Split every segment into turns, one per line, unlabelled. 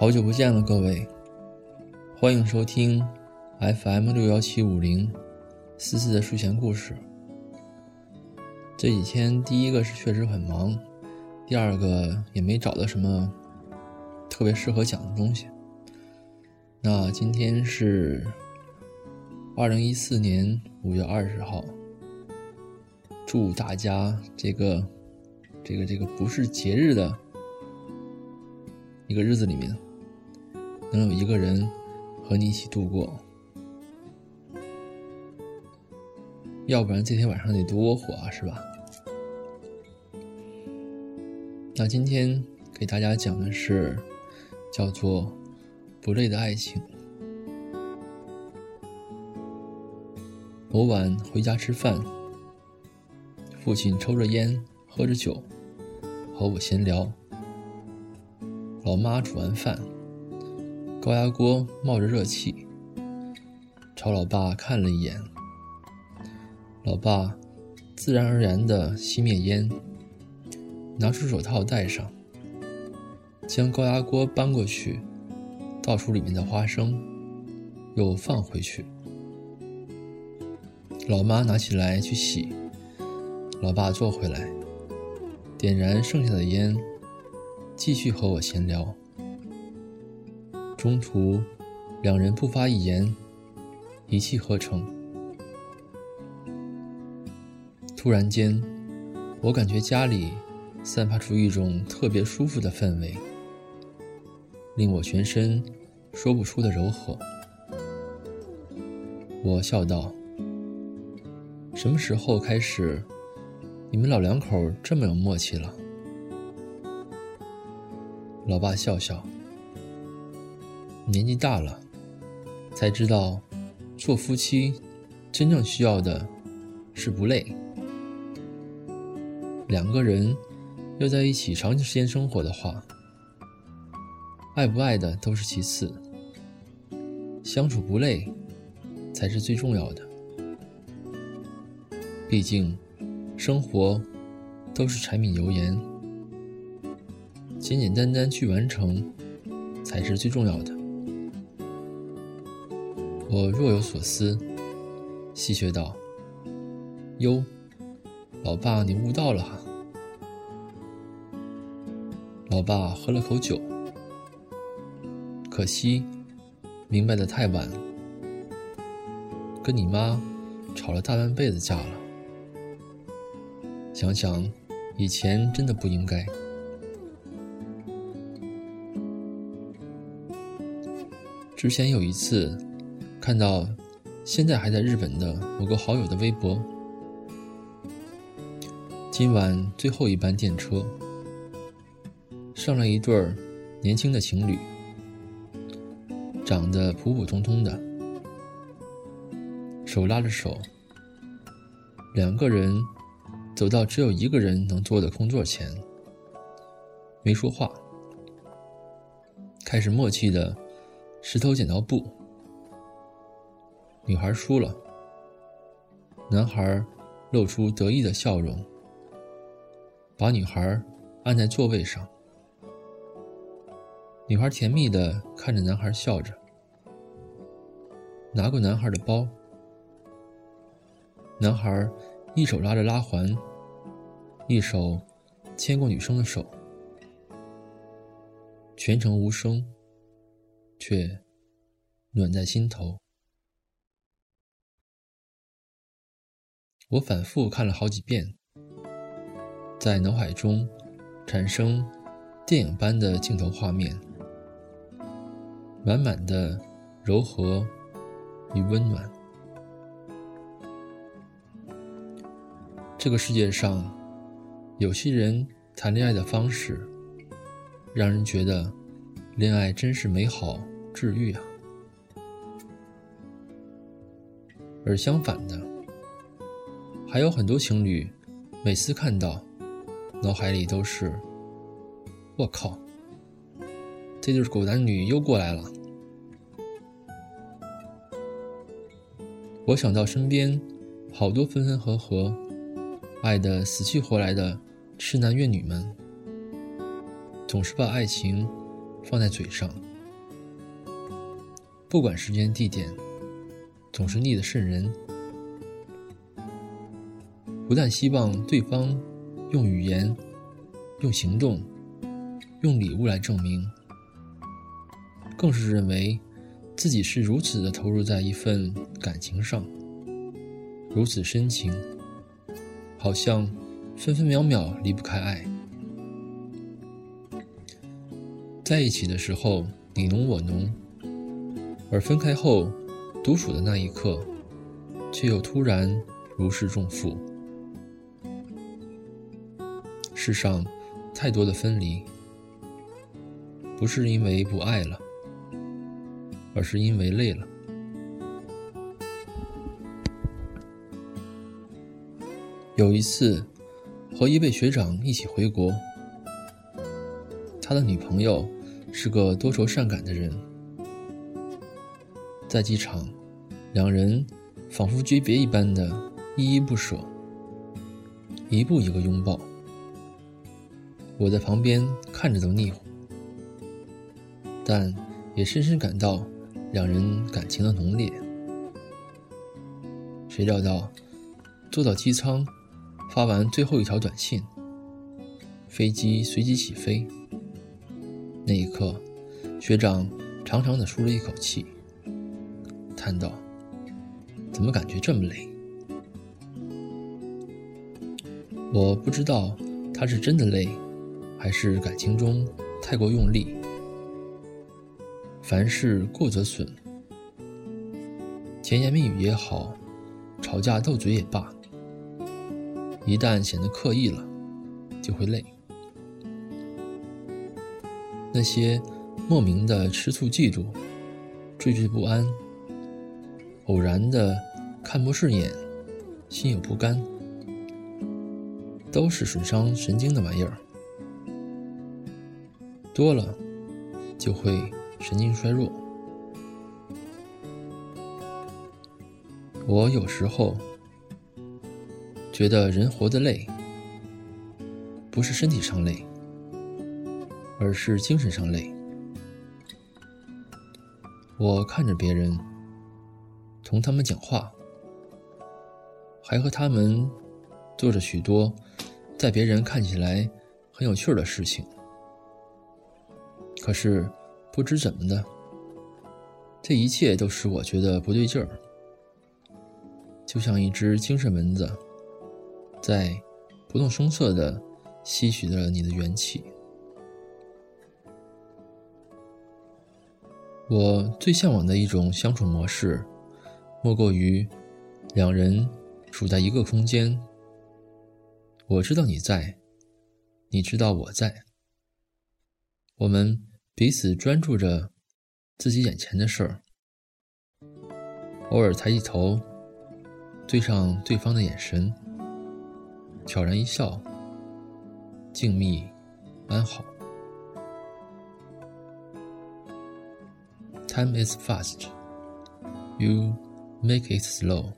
好久不见了，各位，欢迎收听 FM 六幺七五零思思的睡前故事。这几天，第一个是确实很忙，第二个也没找到什么特别适合讲的东西。那今天是二零一四年五月二十号，祝大家这个这个这个不是节日的一个日子里面。能有一个人和你一起度过，要不然这天晚上得多火啊，是吧？那今天给大家讲的是叫做《不累的爱情》。某晚回家吃饭，父亲抽着烟，喝着酒，和我闲聊。老妈煮完饭。高压锅冒着热气，朝老爸看了一眼。老爸自然而然地熄灭烟，拿出手套戴上，将高压锅搬过去，倒出里面的花生，又放回去。老妈拿起来去洗，老爸坐回来，点燃剩下的烟，继续和我闲聊。中途，两人不发一言，一气呵成。突然间，我感觉家里散发出一种特别舒服的氛围，令我全身说不出的柔和。我笑道：“什么时候开始，你们老两口这么有默契了？”老爸笑笑。年纪大了，才知道，做夫妻真正需要的是不累。两个人要在一起长时间生活的话，爱不爱的都是其次，相处不累才是最重要的。毕竟，生活都是柴米油盐，简简单单去完成才是最重要的。我若有所思，戏谑道：“哟，老爸，你悟到了哈。”老爸喝了口酒，可惜明白的太晚，跟你妈吵了大半辈子架了。想想以前真的不应该。之前有一次。看到现在还在日本的某个好友的微博，今晚最后一班电车上了一对年轻的情侣，长得普普通通的，手拉着手，两个人走到只有一个人能坐的空座前，没说话，开始默契的石头剪刀布。女孩输了，男孩露出得意的笑容，把女孩按在座位上。女孩甜蜜的看着男孩笑着，拿过男孩的包。男孩一手拉着拉环，一手牵过女生的手，全程无声，却暖在心头。我反复看了好几遍，在脑海中产生电影般的镜头画面，满满的柔和与温暖。这个世界上，有些人谈恋爱的方式，让人觉得恋爱真是美好治愈啊，而相反的。还有很多情侣，每次看到，脑海里都是“我靠，这就是狗男女又过来了。”我想到身边好多分分合合、爱的死去活来的痴男怨女们，总是把爱情放在嘴上，不管时间地点，总是腻得渗人。不但希望对方用语言、用行动、用礼物来证明，更是认为自己是如此的投入在一份感情上，如此深情，好像分分秒秒离不开爱。在一起的时候你侬我侬，而分开后独处的那一刻，却又突然如释重负。世上太多的分离，不是因为不爱了，而是因为累了。有一次，和一位学长一起回国，他的女朋友是个多愁善感的人，在机场，两人仿佛诀别一般的依依不舍，一步一个拥抱。我在旁边看着都腻乎，但也深深感到两人感情的浓烈。谁料到，坐到机舱，发完最后一条短信，飞机随即起飞。那一刻，学长长长的舒了一口气，叹道：“怎么感觉这么累？”我不知道他是真的累。还是感情中太过用力，凡事过则损，甜言蜜语也好，吵架斗嘴也罢，一旦显得刻意了，就会累。那些莫名的吃醋、嫉妒、惴惴不安，偶然的看不顺眼、心有不甘，都是损伤神经的玩意儿。多了，就会神经衰弱。我有时候觉得人活得累，不是身体上累，而是精神上累。我看着别人，同他们讲话，还和他们做着许多在别人看起来很有趣的事情。可是，不知怎么的，这一切都使我觉得不对劲儿，就像一只精神蚊子，在不动声色的吸取着你的元气。我最向往的一种相处模式，莫过于两人处在一个空间，我知道你在，你知道我在，我们。彼此专注着自己眼前的事儿，偶尔抬起头，对上对方的眼神，悄然一笑，静谧安好。Time is fast, you make it slow.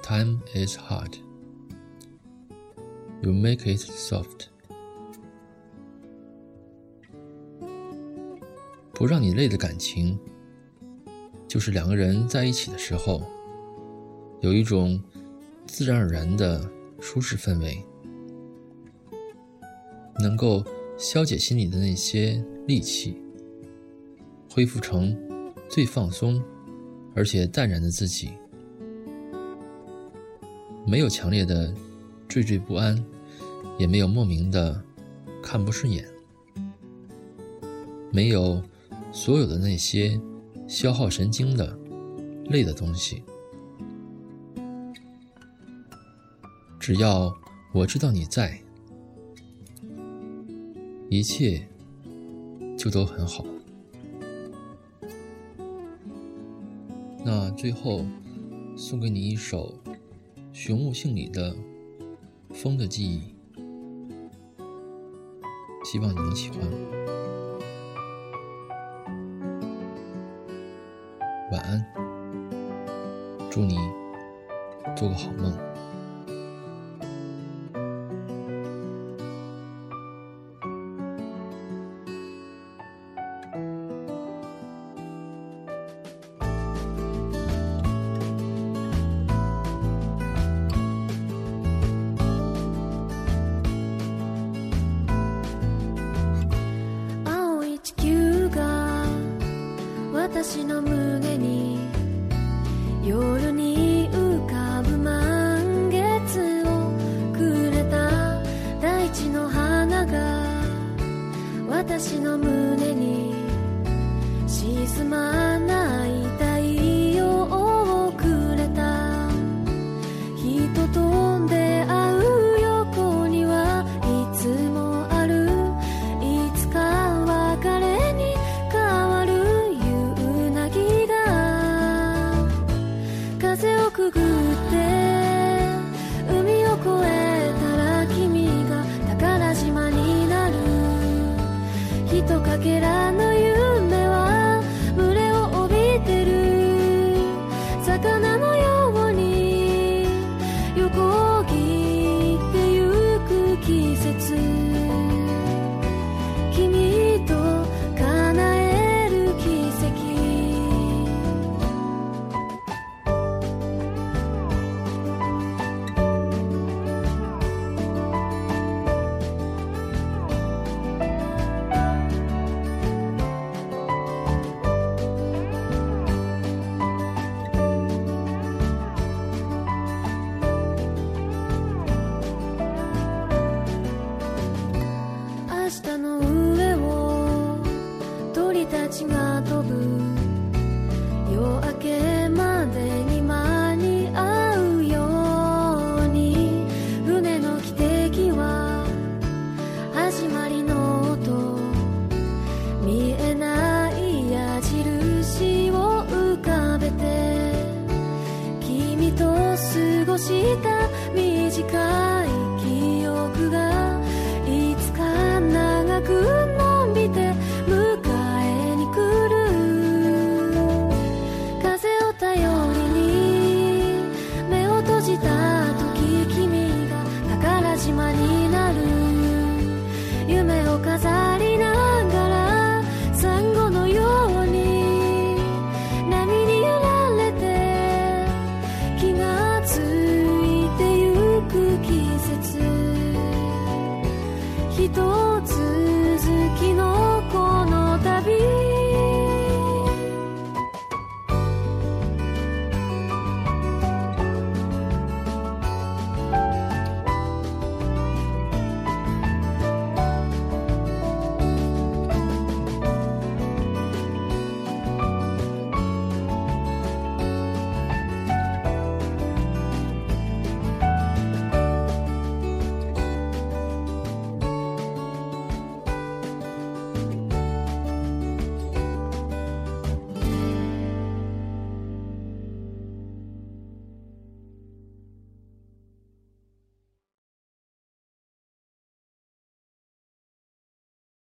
Time is hard, you make it soft. 不让你累的感情，就是两个人在一起的时候，有一种自然而然的舒适氛围，能够消解心里的那些戾气，恢复成最放松而且淡然的自己。没有强烈的惴惴不安，也没有莫名的看不顺眼，没有。所有的那些消耗神经的、累的东西，只要我知道你在，一切就都很好。那最后送给你一首熊木杏里的《风的记忆》，希望你能喜欢。安，祝你做个好梦。
沈まない太陽をくれた。人と出会う横にはいつもある。いつか別れに変わる夕なぎが。風をくぐって海を越えたら君が宝島になる。ひとかけらの夕